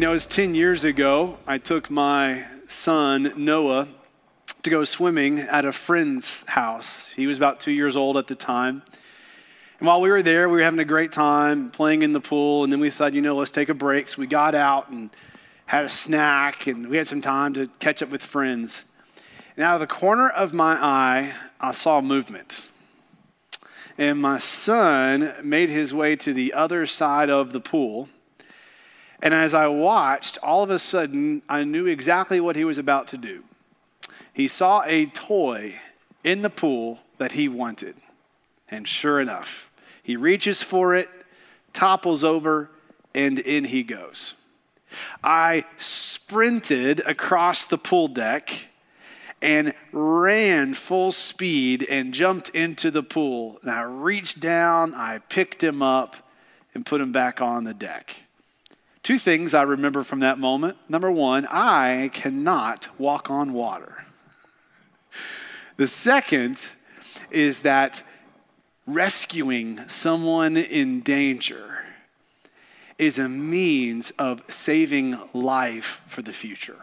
You know, it was 10 years ago, I took my son, Noah, to go swimming at a friend's house. He was about two years old at the time. And while we were there, we were having a great time playing in the pool. And then we decided, you know, let's take a break. So we got out and had a snack, and we had some time to catch up with friends. And out of the corner of my eye, I saw movement. And my son made his way to the other side of the pool and as I watched, all of a sudden, I knew exactly what he was about to do. He saw a toy in the pool that he wanted. And sure enough, he reaches for it, topples over, and in he goes. I sprinted across the pool deck and ran full speed and jumped into the pool. And I reached down, I picked him up, and put him back on the deck. Two things I remember from that moment. Number one, I cannot walk on water. The second is that rescuing someone in danger is a means of saving life for the future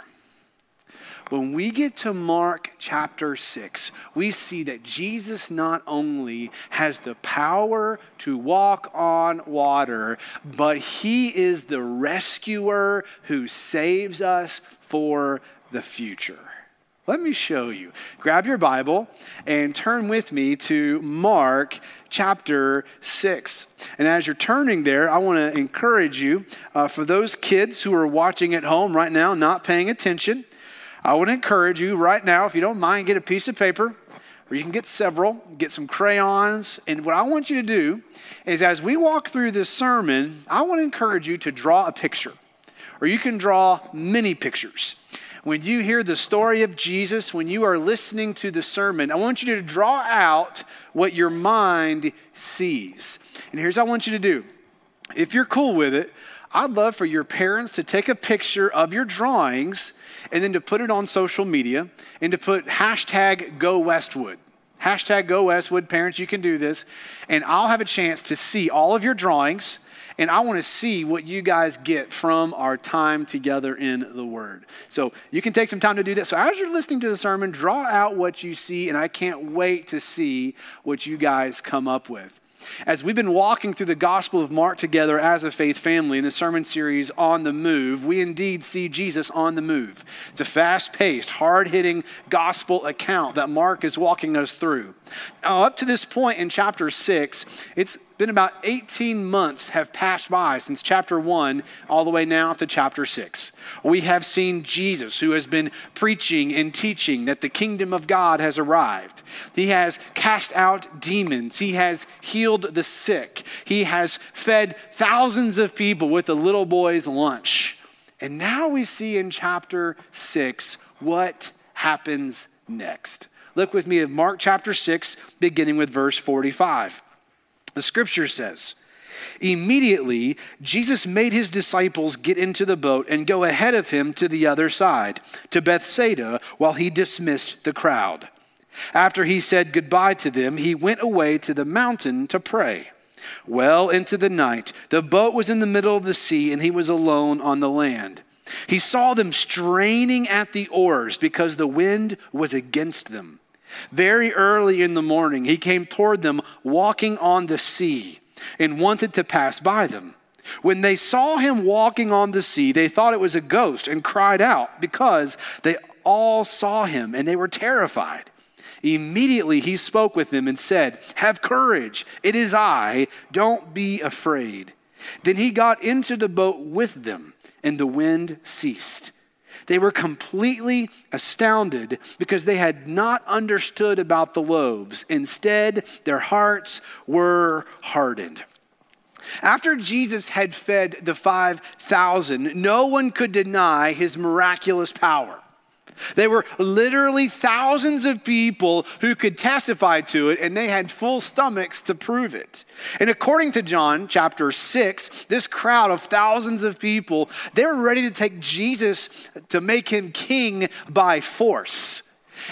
when we get to Mark chapter 6, we see that Jesus not only has the power to walk on water, but he is the rescuer who saves us for the future. Let me show you. Grab your Bible and turn with me to Mark chapter 6. And as you're turning there, I want to encourage you uh, for those kids who are watching at home right now, not paying attention. I would encourage you right now, if you don't mind, get a piece of paper, or you can get several, get some crayons. And what I want you to do is as we walk through this sermon, I want to encourage you to draw a picture, or you can draw many pictures. When you hear the story of Jesus, when you are listening to the sermon, I want you to draw out what your mind sees. And here's what I want you to do. If you're cool with it, I'd love for your parents to take a picture of your drawings and then to put it on social media and to put hashtag go Westwood. Hashtag go Westwood. Parents, you can do this. And I'll have a chance to see all of your drawings. And I want to see what you guys get from our time together in the Word. So you can take some time to do that. So as you're listening to the sermon, draw out what you see, and I can't wait to see what you guys come up with. As we've been walking through the Gospel of Mark together as a faith family in the sermon series On the Move, we indeed see Jesus on the move. It's a fast paced, hard hitting gospel account that Mark is walking us through. Now, up to this point in chapter 6, it's been about 18 months have passed by since chapter 1 all the way now to chapter 6. We have seen Jesus who has been preaching and teaching that the kingdom of God has arrived. He has cast out demons, he has healed the sick, he has fed thousands of people with a little boy's lunch. And now we see in chapter 6 what happens next. Look with me at Mark chapter 6, beginning with verse 45. The scripture says, Immediately, Jesus made his disciples get into the boat and go ahead of him to the other side, to Bethsaida, while he dismissed the crowd. After he said goodbye to them, he went away to the mountain to pray. Well into the night, the boat was in the middle of the sea, and he was alone on the land. He saw them straining at the oars because the wind was against them. Very early in the morning, he came toward them walking on the sea and wanted to pass by them. When they saw him walking on the sea, they thought it was a ghost and cried out because they all saw him and they were terrified. Immediately he spoke with them and said, Have courage, it is I, don't be afraid. Then he got into the boat with them, and the wind ceased they were completely astounded because they had not understood about the loaves. Instead, their hearts were hardened. After Jesus had fed the 5,000, no one could deny his miraculous power. They were literally thousands of people who could testify to it, and they had full stomachs to prove it. And according to John chapter 6, this crowd of thousands of people, they were ready to take Jesus to make him king by force.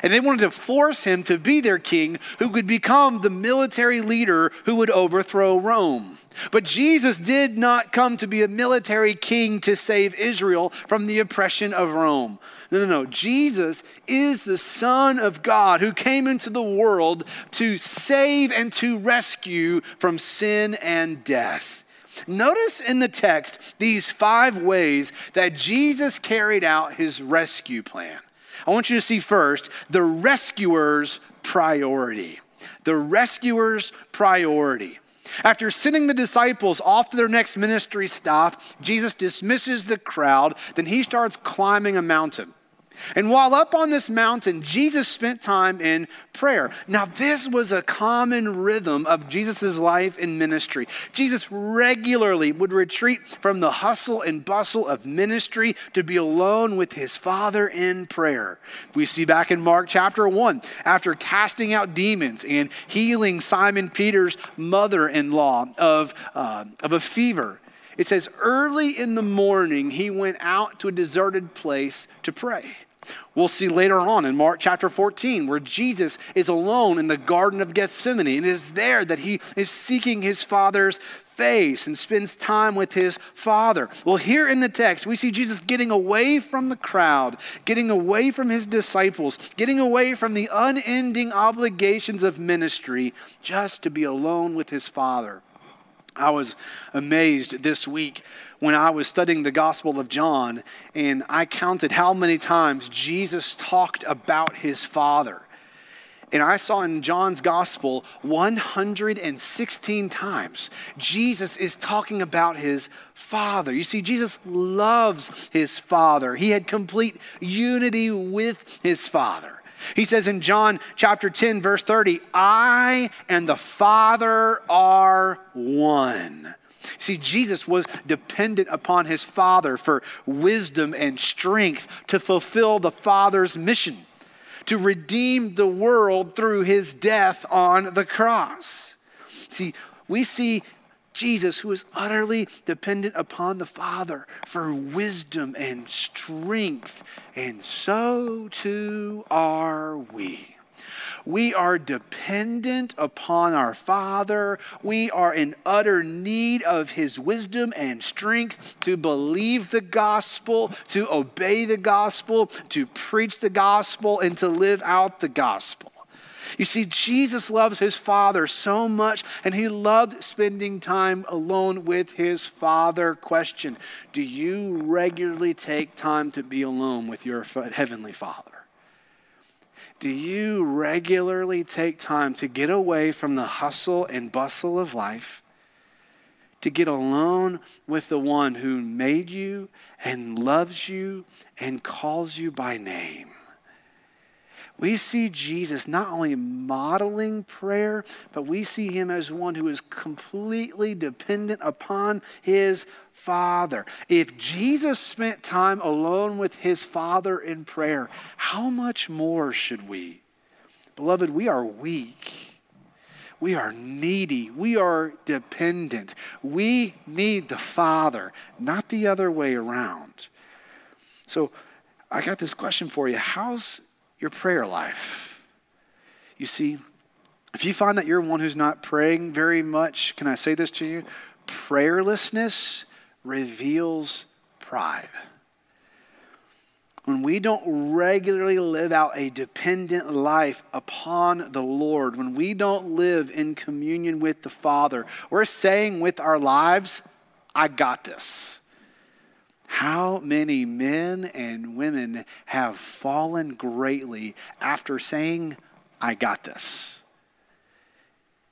And they wanted to force him to be their king who could become the military leader who would overthrow Rome. But Jesus did not come to be a military king to save Israel from the oppression of Rome. No, no, no. Jesus is the Son of God who came into the world to save and to rescue from sin and death. Notice in the text these five ways that Jesus carried out his rescue plan. I want you to see first the rescuer's priority. The rescuer's priority. After sending the disciples off to their next ministry stop, Jesus dismisses the crowd. Then he starts climbing a mountain. And while up on this mountain, Jesus spent time in prayer. Now, this was a common rhythm of Jesus' life and ministry. Jesus regularly would retreat from the hustle and bustle of ministry to be alone with his Father in prayer. We see back in Mark chapter 1, after casting out demons and healing Simon Peter's mother in law of, uh, of a fever. It says, early in the morning, he went out to a deserted place to pray. We'll see later on in Mark chapter 14 where Jesus is alone in the Garden of Gethsemane, and it is there that he is seeking his Father's face and spends time with his Father. Well, here in the text, we see Jesus getting away from the crowd, getting away from his disciples, getting away from the unending obligations of ministry just to be alone with his Father. I was amazed this week when I was studying the Gospel of John, and I counted how many times Jesus talked about his Father. And I saw in John's Gospel 116 times Jesus is talking about his Father. You see, Jesus loves his Father, he had complete unity with his Father. He says in John chapter 10, verse 30, I and the Father are one. See, Jesus was dependent upon his Father for wisdom and strength to fulfill the Father's mission, to redeem the world through his death on the cross. See, we see Jesus, who is utterly dependent upon the Father for wisdom and strength, and so too are we. We are dependent upon our Father. We are in utter need of His wisdom and strength to believe the gospel, to obey the gospel, to preach the gospel, and to live out the gospel. You see, Jesus loves his Father so much, and he loved spending time alone with his Father. Question Do you regularly take time to be alone with your Heavenly Father? Do you regularly take time to get away from the hustle and bustle of life, to get alone with the one who made you and loves you and calls you by name? We see Jesus not only modeling prayer, but we see him as one who is completely dependent upon his Father. If Jesus spent time alone with his Father in prayer, how much more should we? Beloved, we are weak. We are needy. We are dependent. We need the Father, not the other way around. So, I got this question for you. How's your prayer life. You see, if you find that you're one who's not praying very much, can I say this to you? Prayerlessness reveals pride. When we don't regularly live out a dependent life upon the Lord, when we don't live in communion with the Father, we're saying with our lives, I got this. How many men and women have fallen greatly after saying, I got this?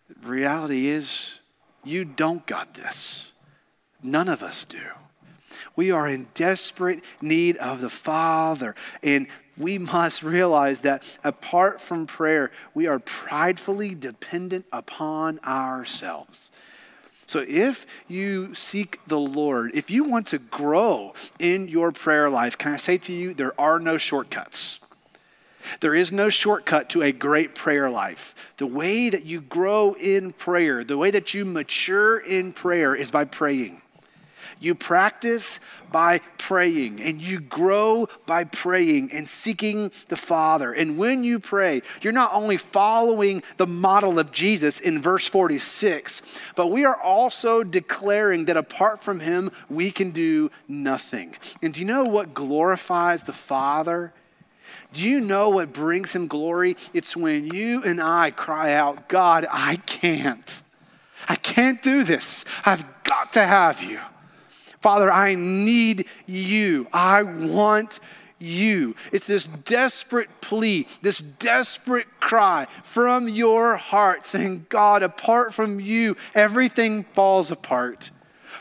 The reality is, you don't got this. None of us do. We are in desperate need of the Father. And we must realize that apart from prayer, we are pridefully dependent upon ourselves. So if you seek the Lord, if you want to grow in your prayer life, can I say to you, there are no shortcuts. There is no shortcut to a great prayer life. The way that you grow in prayer, the way that you mature in prayer is by praying. You practice by praying, and you grow by praying and seeking the Father. And when you pray, you're not only following the model of Jesus in verse 46, but we are also declaring that apart from Him, we can do nothing. And do you know what glorifies the Father? Do you know what brings Him glory? It's when you and I cry out, God, I can't. I can't do this. I've got to have you. Father, I need you. I want you. It's this desperate plea, this desperate cry from your heart saying, God, apart from you, everything falls apart.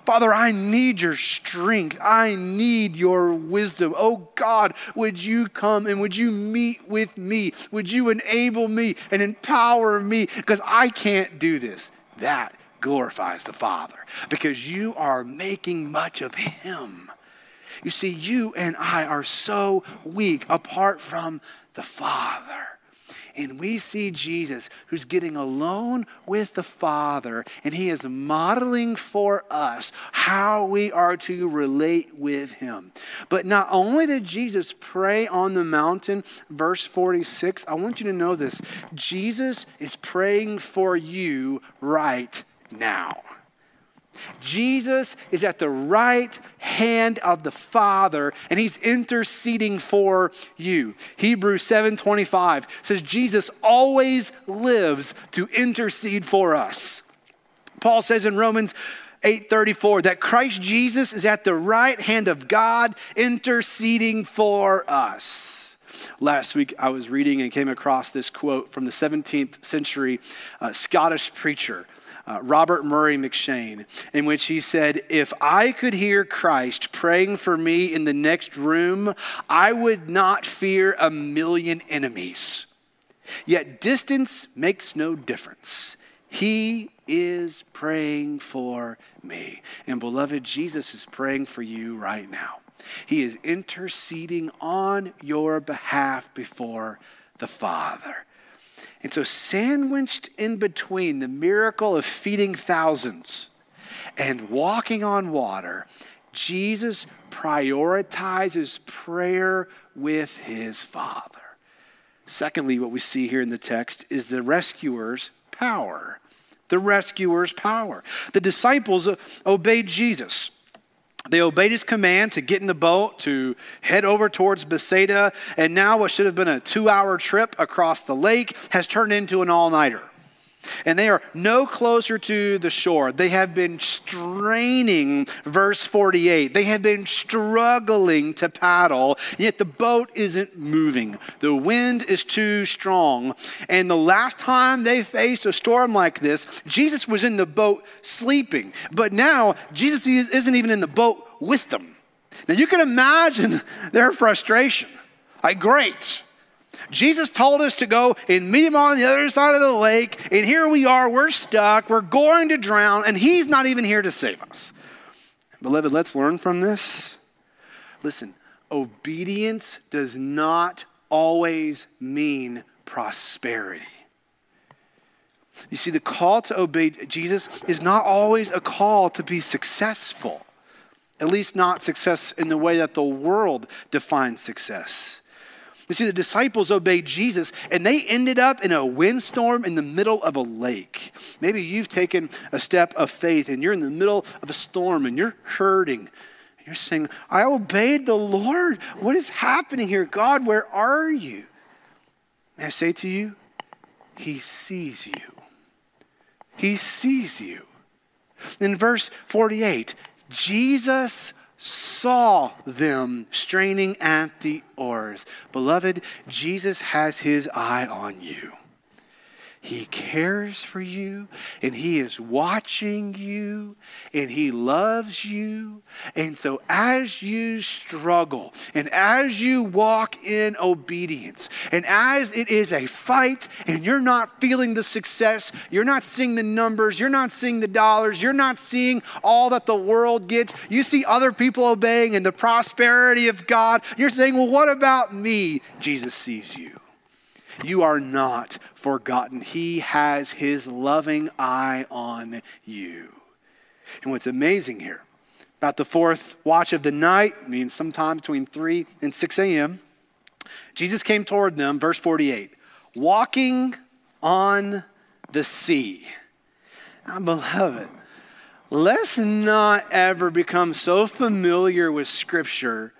Father, I need your strength. I need your wisdom. Oh God, would you come and would you meet with me? Would you enable me and empower me? Because I can't do this. That glorifies the Father because you are making much of Him. You see, you and I are so weak apart from the Father. And we see Jesus who's getting alone with the Father, and he is modeling for us how we are to relate with him. But not only did Jesus pray on the mountain, verse 46, I want you to know this Jesus is praying for you right now. Jesus is at the right hand of the Father and he's interceding for you. Hebrews 7:25 says Jesus always lives to intercede for us. Paul says in Romans 8:34 that Christ Jesus is at the right hand of God interceding for us. Last week I was reading and came across this quote from the 17th century uh, Scottish preacher uh, Robert Murray M'Cheyne, in which he said, If I could hear Christ praying for me in the next room, I would not fear a million enemies. Yet distance makes no difference. He is praying for me. And beloved, Jesus is praying for you right now. He is interceding on your behalf before the Father. And so, sandwiched in between the miracle of feeding thousands and walking on water, Jesus prioritizes prayer with his Father. Secondly, what we see here in the text is the rescuer's power. The rescuer's power. The disciples obeyed Jesus. They obeyed his command to get in the boat, to head over towards Bethsaida, and now what should have been a two hour trip across the lake has turned into an all nighter and they are no closer to the shore. They have been straining, verse 48. They have been struggling to paddle, yet the boat isn't moving. The wind is too strong. And the last time they faced a storm like this, Jesus was in the boat sleeping. But now, Jesus isn't even in the boat with them. Now, you can imagine their frustration. Like, great. Jesus told us to go and meet him on the other side of the lake, and here we are, we're stuck, we're going to drown, and he's not even here to save us. Beloved, let's learn from this. Listen, obedience does not always mean prosperity. You see, the call to obey Jesus is not always a call to be successful, at least not success in the way that the world defines success. You see, the disciples obeyed Jesus and they ended up in a windstorm in the middle of a lake. Maybe you've taken a step of faith and you're in the middle of a storm and you're hurting. You're saying, I obeyed the Lord. What is happening here? God, where are you? May I say to you, He sees you. He sees you. In verse 48, Jesus saw them straining at the oars. Beloved, Jesus has his eye on you. He cares for you and He is watching you and He loves you. And so, as you struggle and as you walk in obedience, and as it is a fight and you're not feeling the success, you're not seeing the numbers, you're not seeing the dollars, you're not seeing all that the world gets, you see other people obeying and the prosperity of God, you're saying, Well, what about me? Jesus sees you. You are not forgotten. He has his loving eye on you. And what's amazing here, about the fourth watch of the night, means sometime between 3 and 6 a.m., Jesus came toward them, verse 48, walking on the sea. Now, beloved, let's not ever become so familiar with Scripture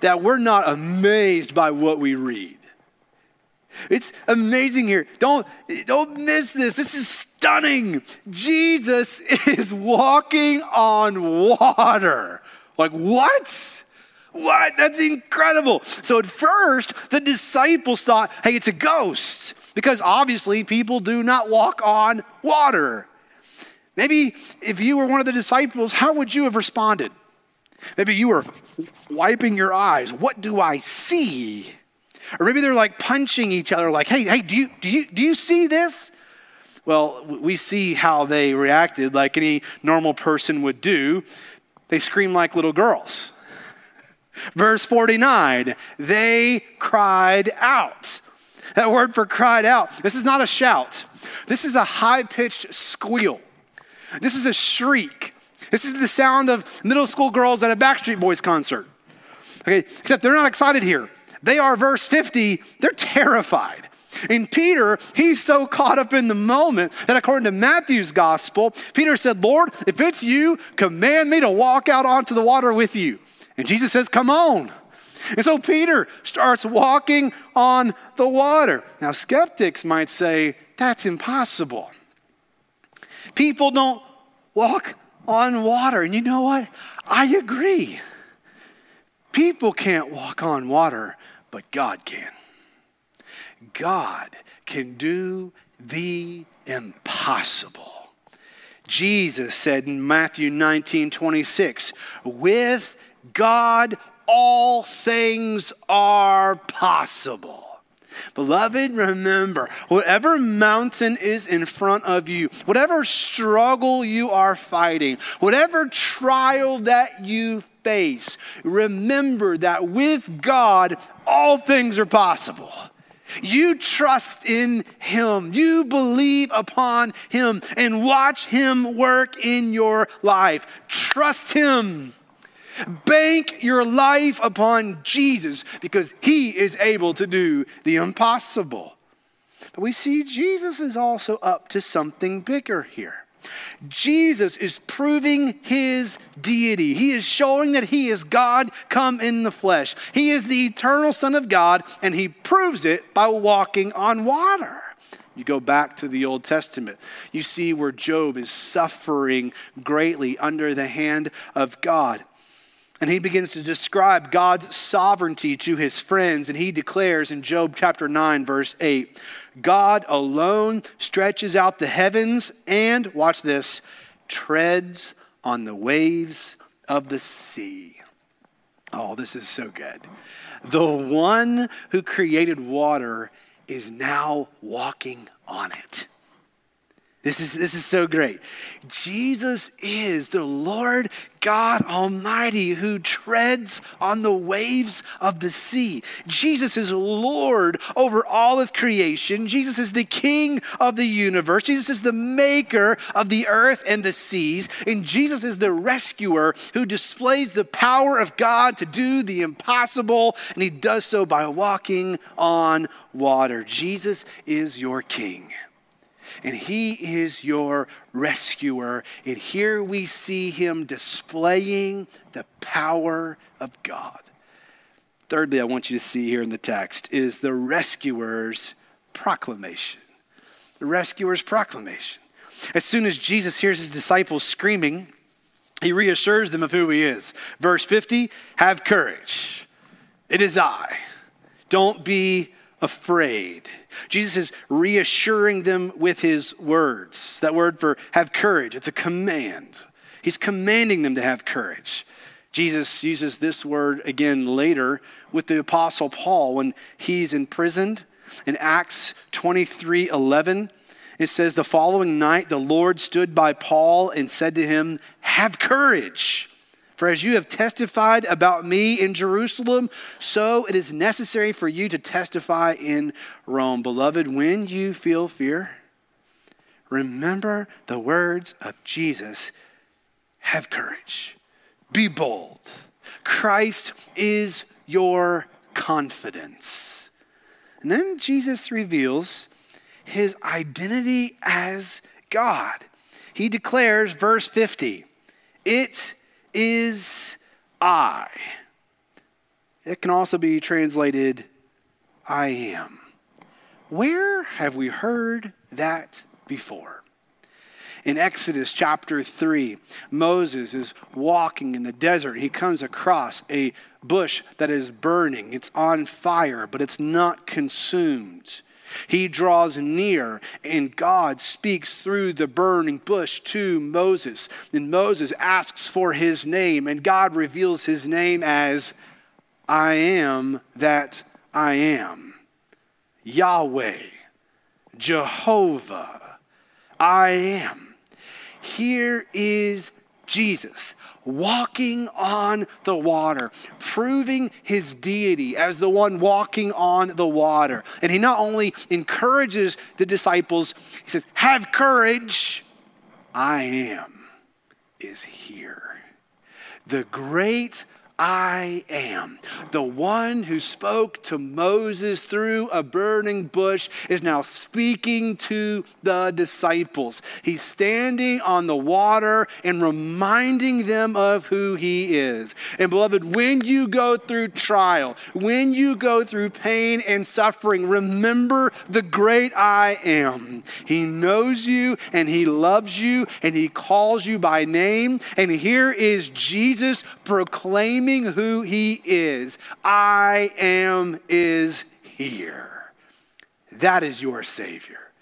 that we're not amazed by what we read. It's amazing here. Don't, don't miss this. This is stunning. Jesus is walking on water. Like, what? What? That's incredible. So at first, the disciples thought, hey, it's a ghost, because obviously people do not walk on water. Maybe if you were one of the disciples, how would you have responded? Maybe you were wiping your eyes. What do I see? Or maybe they're like punching each other, like, hey, hey, do you, do you, do you see this? Well, we see how they reacted like any normal person would do. They scream like little girls. Verse 49, they cried out. That word for cried out, this is not a shout. This is a high pitched squeal. This is a shriek. This is the sound of middle school girls at a Backstreet Boys concert. Okay, except they're not excited here. They are, verse 50, they're terrified. And Peter, he's so caught up in the moment that according to Matthew's gospel, Peter said, Lord, if it's you, command me to walk out onto the water with you. And Jesus says, Come on. And so Peter starts walking on the water. Now, skeptics might say, That's impossible. People don't walk on water. And you know what? I agree. People can't walk on water, but God can. God can do the impossible. Jesus said in Matthew 19 26, with God all things are possible. Beloved, remember, whatever mountain is in front of you, whatever struggle you are fighting, whatever trial that you face, remember that with God, all things are possible. You trust in Him. You believe upon Him and watch Him work in your life. Trust Him. Bank your life upon Jesus because he is able to do the impossible. But we see Jesus is also up to something bigger here. Jesus is proving his deity. He is showing that he is God come in the flesh. He is the eternal Son of God, and he proves it by walking on water. You go back to the Old Testament, you see where Job is suffering greatly under the hand of God. And he begins to describe God's sovereignty to his friends. And he declares in Job chapter 9, verse 8 God alone stretches out the heavens and, watch this, treads on the waves of the sea. Oh, this is so good. The one who created water is now walking on it. This is, this is so great. Jesus is the Lord God Almighty who treads on the waves of the sea. Jesus is Lord over all of creation. Jesus is the King of the universe. Jesus is the maker of the earth and the seas. And Jesus is the rescuer who displays the power of God to do the impossible. And he does so by walking on water. Jesus is your King and he is your rescuer. And here we see him displaying the power of God. Thirdly, I want you to see here in the text is the rescuer's proclamation. The rescuer's proclamation. As soon as Jesus hears his disciples screaming, he reassures them of who he is. Verse 50 Have courage. It is I. Don't be afraid. Jesus is reassuring them with his words. That word for have courage, it's a command. He's commanding them to have courage. Jesus uses this word again later with the apostle Paul when he's imprisoned in Acts 23 11. It says, The following night the Lord stood by Paul and said to him, Have courage. For as you have testified about me in Jerusalem, so it is necessary for you to testify in Rome. Beloved, when you feel fear, remember the words of Jesus have courage. be bold. Christ is your confidence. And then Jesus reveals his identity as God. He declares, verse 50, it is I. It can also be translated, I am. Where have we heard that before? In Exodus chapter 3, Moses is walking in the desert. He comes across a bush that is burning. It's on fire, but it's not consumed. He draws near, and God speaks through the burning bush to Moses. And Moses asks for his name, and God reveals his name as I am that I am. Yahweh, Jehovah, I am. Here is Jesus walking on the water, proving his deity as the one walking on the water. And he not only encourages the disciples, he says, Have courage, I am is here. The great I am. The one who spoke to Moses through a burning bush is now speaking to the disciples. He's standing on the water and reminding them of who he is. And beloved, when you go through trial, when you go through pain and suffering, remember the great I am. He knows you and he loves you and he calls you by name. And here is Jesus proclaiming who he is. I am is here. That is your Savior,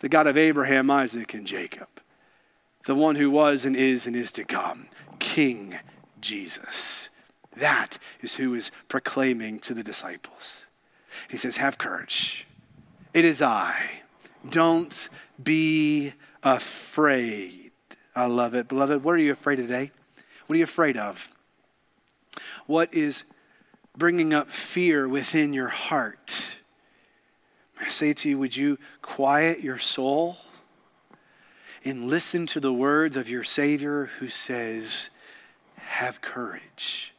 the God of Abraham, Isaac, and Jacob, the one who was and is and is to come, King Jesus. That is who is proclaiming to the disciples. He says, Have courage. It is I. Don't be afraid. I love it. Beloved, what are you afraid of today? What are you afraid of? What is bringing up fear within your heart. I say to you, would you quiet your soul and listen to the words of your Savior who says, Have courage.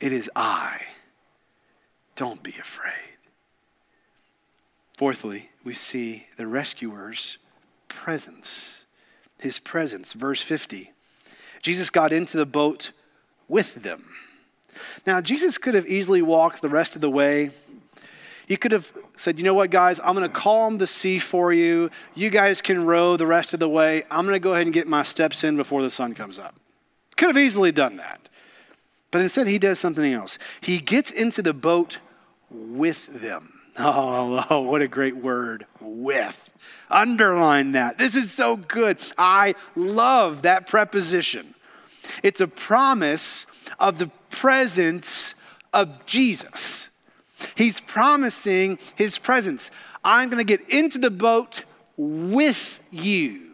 It is I. Don't be afraid. Fourthly, we see the rescuer's presence. His presence. Verse 50. Jesus got into the boat with them. Now, Jesus could have easily walked the rest of the way. He could have said, You know what, guys, I'm going to calm the sea for you. You guys can row the rest of the way. I'm going to go ahead and get my steps in before the sun comes up. Could have easily done that. But instead, he does something else. He gets into the boat with them. Oh, oh, what a great word, with. Underline that. This is so good. I love that preposition. It's a promise of the presence of Jesus. He's promising his presence. I'm going to get into the boat with you.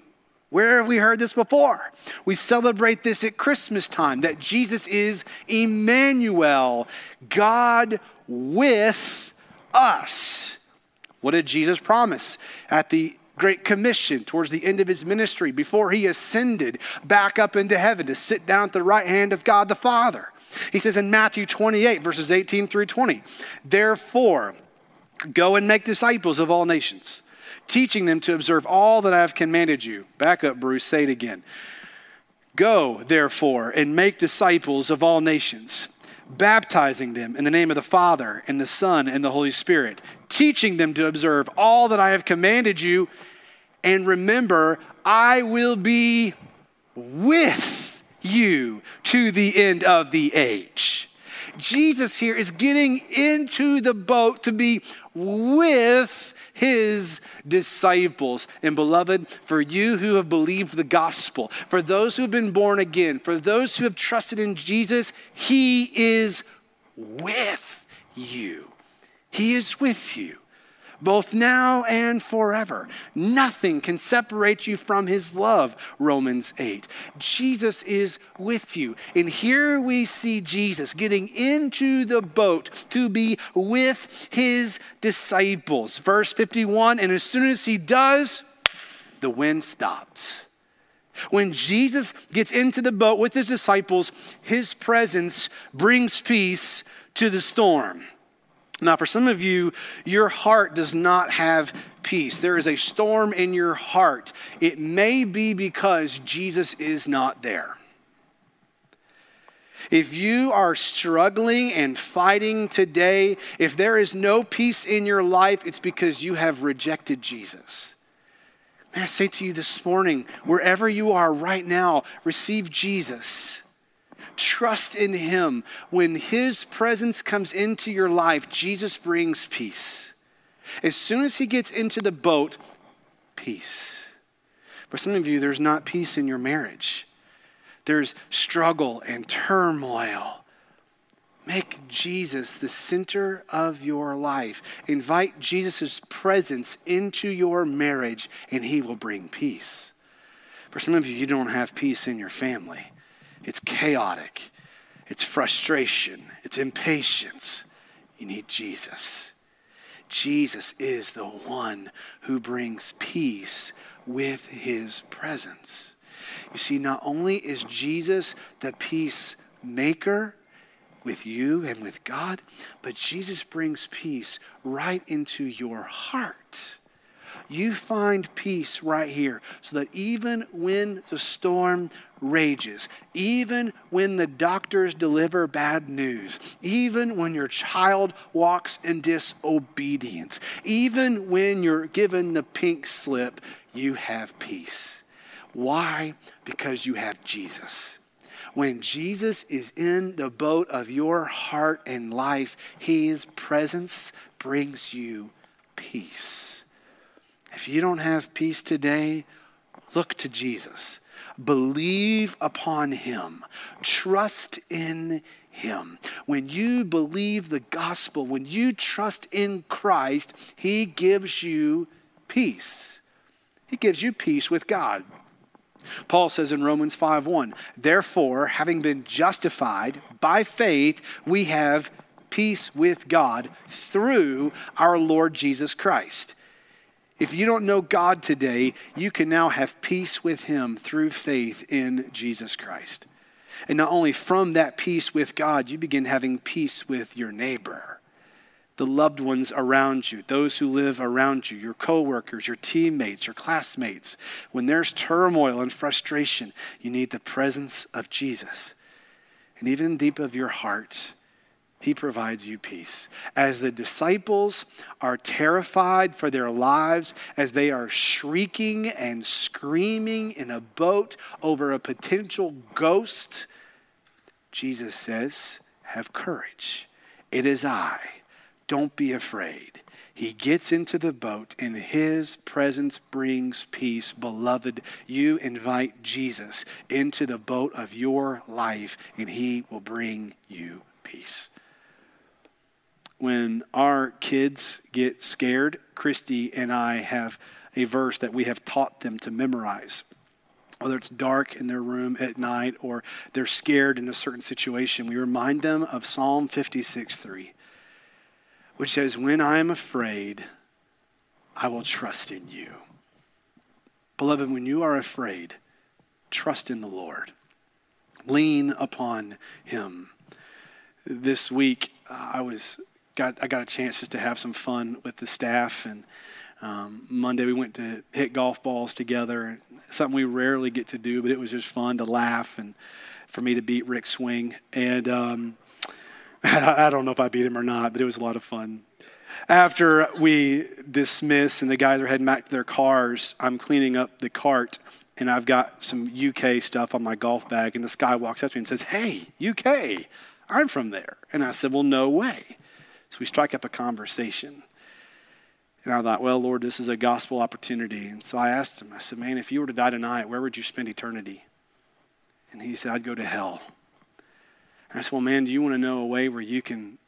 Where have we heard this before? We celebrate this at Christmas time that Jesus is Emmanuel, God with us. What did Jesus promise at the Great Commission towards the end of his ministry before he ascended back up into heaven to sit down at the right hand of God the Father? He says in Matthew 28, verses 18 through 20, Therefore, go and make disciples of all nations, teaching them to observe all that I have commanded you. Back up, Bruce, say it again. Go, therefore, and make disciples of all nations, baptizing them in the name of the Father, and the Son, and the Holy Spirit, teaching them to observe all that I have commanded you. And remember, I will be with you to the end of the age. Jesus here is getting into the boat to be with his disciples. And beloved, for you who have believed the gospel, for those who have been born again, for those who have trusted in Jesus, he is with you. He is with you both now and forever. Nothing can separate you from his love, Romans 8. Jesus is with you. And here we see Jesus getting into the boat to be with his disciples. Verse 51 And as soon as he does, the wind stops. When Jesus gets into the boat with his disciples, his presence brings peace to the storm. Now, for some of you, your heart does not have peace. There is a storm in your heart. It may be because Jesus is not there. If you are struggling and fighting today, if there is no peace in your life, it's because you have rejected Jesus. May I say to you this morning, wherever you are right now, receive Jesus. Trust in Him. When His presence comes into your life, Jesus brings peace. As soon as He gets into the boat, peace. For some of you, there's not peace in your marriage, there's struggle and turmoil. Make Jesus the center of your life. Invite Jesus' presence into your marriage, and He will bring peace. For some of you, you don't have peace in your family. It's chaotic, it's frustration, it's impatience. You need Jesus. Jesus is the one who brings peace with his presence. You see, not only is Jesus the peacemaker with you and with God, but Jesus brings peace right into your heart you find peace right here so that even when the storm rages, even when the doctors deliver bad news, even when your child walks in disobedience, even when you're given the pink slip, you have peace. Why? Because you have Jesus. When Jesus is in the boat of your heart and life, his presence brings you peace. If you don't have peace today, look to Jesus. Believe upon him. Trust in him. When you believe the gospel, when you trust in Christ, he gives you peace. He gives you peace with God. Paul says in Romans 5:1, "Therefore, having been justified by faith, we have peace with God through our Lord Jesus Christ." If you don't know God today, you can now have peace with Him through faith in Jesus Christ. And not only from that peace with God, you begin having peace with your neighbor, the loved ones around you, those who live around you, your coworkers, your teammates, your classmates. When there's turmoil and frustration, you need the presence of Jesus. And even deep of your heart, he provides you peace. As the disciples are terrified for their lives, as they are shrieking and screaming in a boat over a potential ghost, Jesus says, Have courage. It is I. Don't be afraid. He gets into the boat, and his presence brings peace. Beloved, you invite Jesus into the boat of your life, and he will bring you peace when our kids get scared, Christy and I have a verse that we have taught them to memorize. Whether it's dark in their room at night or they're scared in a certain situation, we remind them of Psalm 56 3, which says, When I am afraid, I will trust in you. Beloved, when you are afraid, trust in the Lord, lean upon Him. This week, uh, I was got I got a chance just to have some fun with the staff. And um, Monday we went to hit golf balls together. Something we rarely get to do, but it was just fun to laugh and for me to beat Rick Swing. And um, I don't know if I beat him or not, but it was a lot of fun. After we dismiss and the guys are heading back to their cars, I'm cleaning up the cart and I've got some UK stuff on my golf bag. And this guy walks up to me and says, Hey, UK, I'm from there. And I said, Well, no way. So we strike up a conversation. And I thought, well, Lord, this is a gospel opportunity. And so I asked him, I said, man, if you were to die tonight, where would you spend eternity? And he said, I'd go to hell. And I said, well, man, do you want to know a way where you can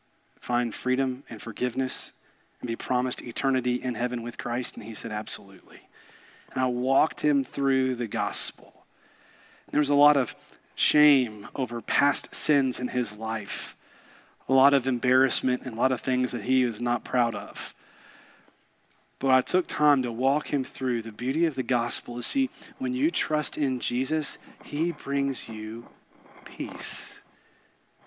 find freedom and forgiveness and be promised eternity in heaven with Christ? And he said, absolutely. And I walked him through the gospel. And there was a lot of shame over past sins in his life a lot of embarrassment and a lot of things that he was not proud of. But I took time to walk him through the beauty of the gospel to see when you trust in Jesus, he brings you peace.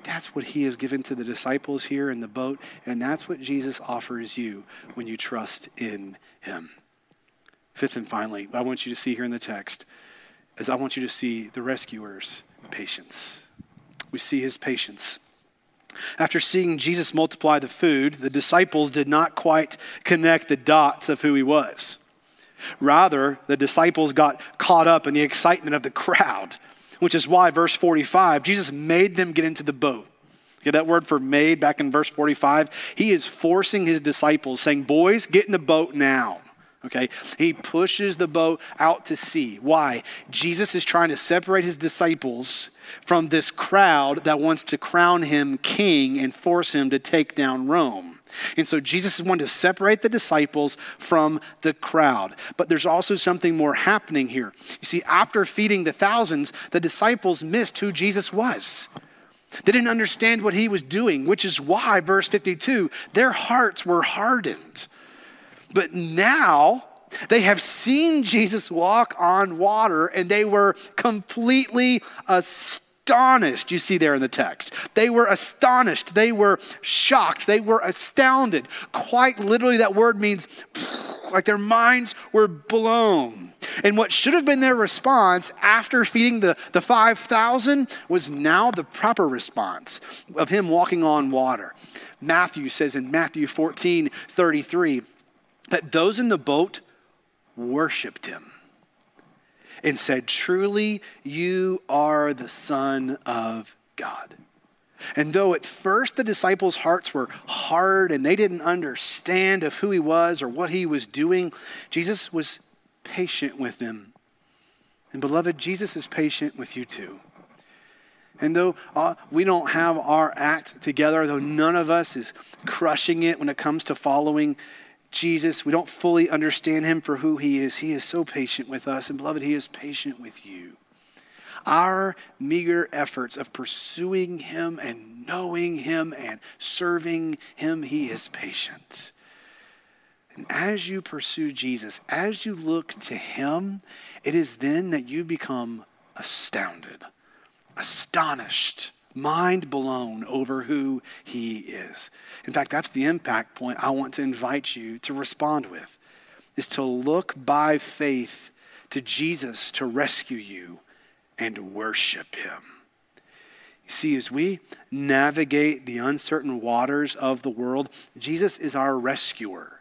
That's what he has given to the disciples here in the boat, and that's what Jesus offers you when you trust in him. Fifth and finally, I want you to see here in the text is I want you to see the rescuer's patience. We see his patience. After seeing Jesus multiply the food, the disciples did not quite connect the dots of who he was. Rather, the disciples got caught up in the excitement of the crowd, which is why, verse 45, Jesus made them get into the boat. Get that word for made back in verse 45? He is forcing his disciples, saying, Boys, get in the boat now. Okay? He pushes the boat out to sea. Why? Jesus is trying to separate his disciples from this crowd that wants to crown him king and force him to take down Rome. And so Jesus is wanting to separate the disciples from the crowd. But there's also something more happening here. You see, after feeding the thousands, the disciples missed who Jesus was. They didn't understand what he was doing, which is why, verse 52, their hearts were hardened. But now, they have seen Jesus walk on water and they were completely astonished. You see there in the text. They were astonished. They were shocked. They were astounded. Quite literally, that word means like their minds were blown. And what should have been their response after feeding the, the 5,000 was now the proper response of him walking on water. Matthew says in Matthew 14 33 that those in the boat worshiped him and said, Truly, you are the Son of God. And though at first the disciples' hearts were hard and they didn't understand of who he was or what he was doing, Jesus was patient with them. And beloved, Jesus is patient with you too. And though uh, we don't have our act together, though none of us is crushing it when it comes to following Jesus, we don't fully understand him for who he is. He is so patient with us. And beloved, he is patient with you. Our meager efforts of pursuing him and knowing him and serving him, he is patient. And as you pursue Jesus, as you look to him, it is then that you become astounded, astonished mind blown over who he is. In fact, that's the impact point I want to invite you to respond with is to look by faith to Jesus to rescue you and worship him. You see, as we navigate the uncertain waters of the world, Jesus is our rescuer.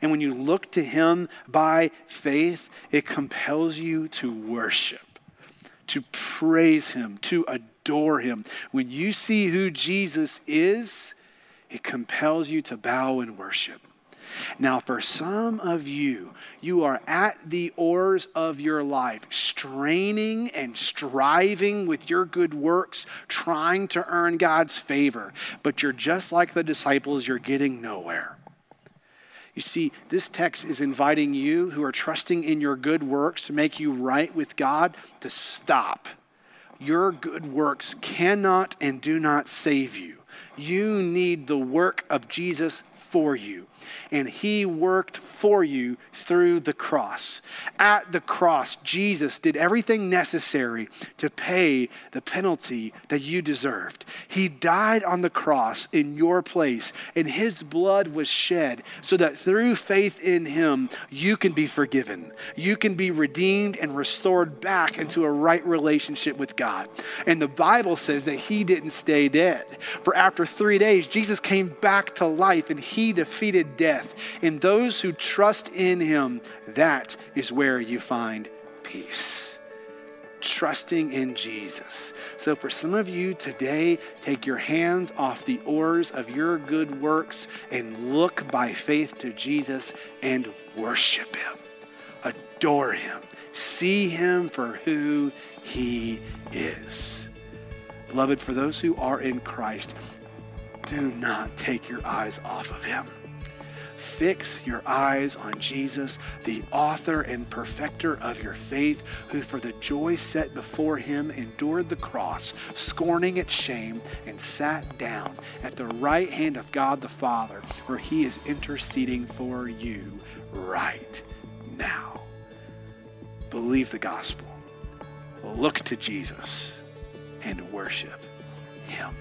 And when you look to him by faith, it compels you to worship, to praise him, to adore adore him. When you see who Jesus is, it compels you to bow and worship. Now, for some of you, you are at the oars of your life, straining and striving with your good works, trying to earn God's favor, but you're just like the disciples, you're getting nowhere. You see, this text is inviting you who are trusting in your good works to make you right with God to stop your good works cannot and do not save you. You need the work of Jesus for you and he worked for you through the cross. At the cross, Jesus did everything necessary to pay the penalty that you deserved. He died on the cross in your place, and his blood was shed so that through faith in him, you can be forgiven. You can be redeemed and restored back into a right relationship with God. And the Bible says that he didn't stay dead. For after three days, Jesus came back to life and he defeated death. In those who trust in him, that is where you find peace. Trusting in Jesus. So, for some of you today, take your hands off the oars of your good works and look by faith to Jesus and worship him, adore him, see him for who he is. Beloved, for those who are in Christ, do not take your eyes off of him. Fix your eyes on Jesus, the author and perfecter of your faith, who for the joy set before him endured the cross, scorning its shame, and sat down at the right hand of God the Father, where he is interceding for you right now. Believe the gospel, look to Jesus, and worship Him.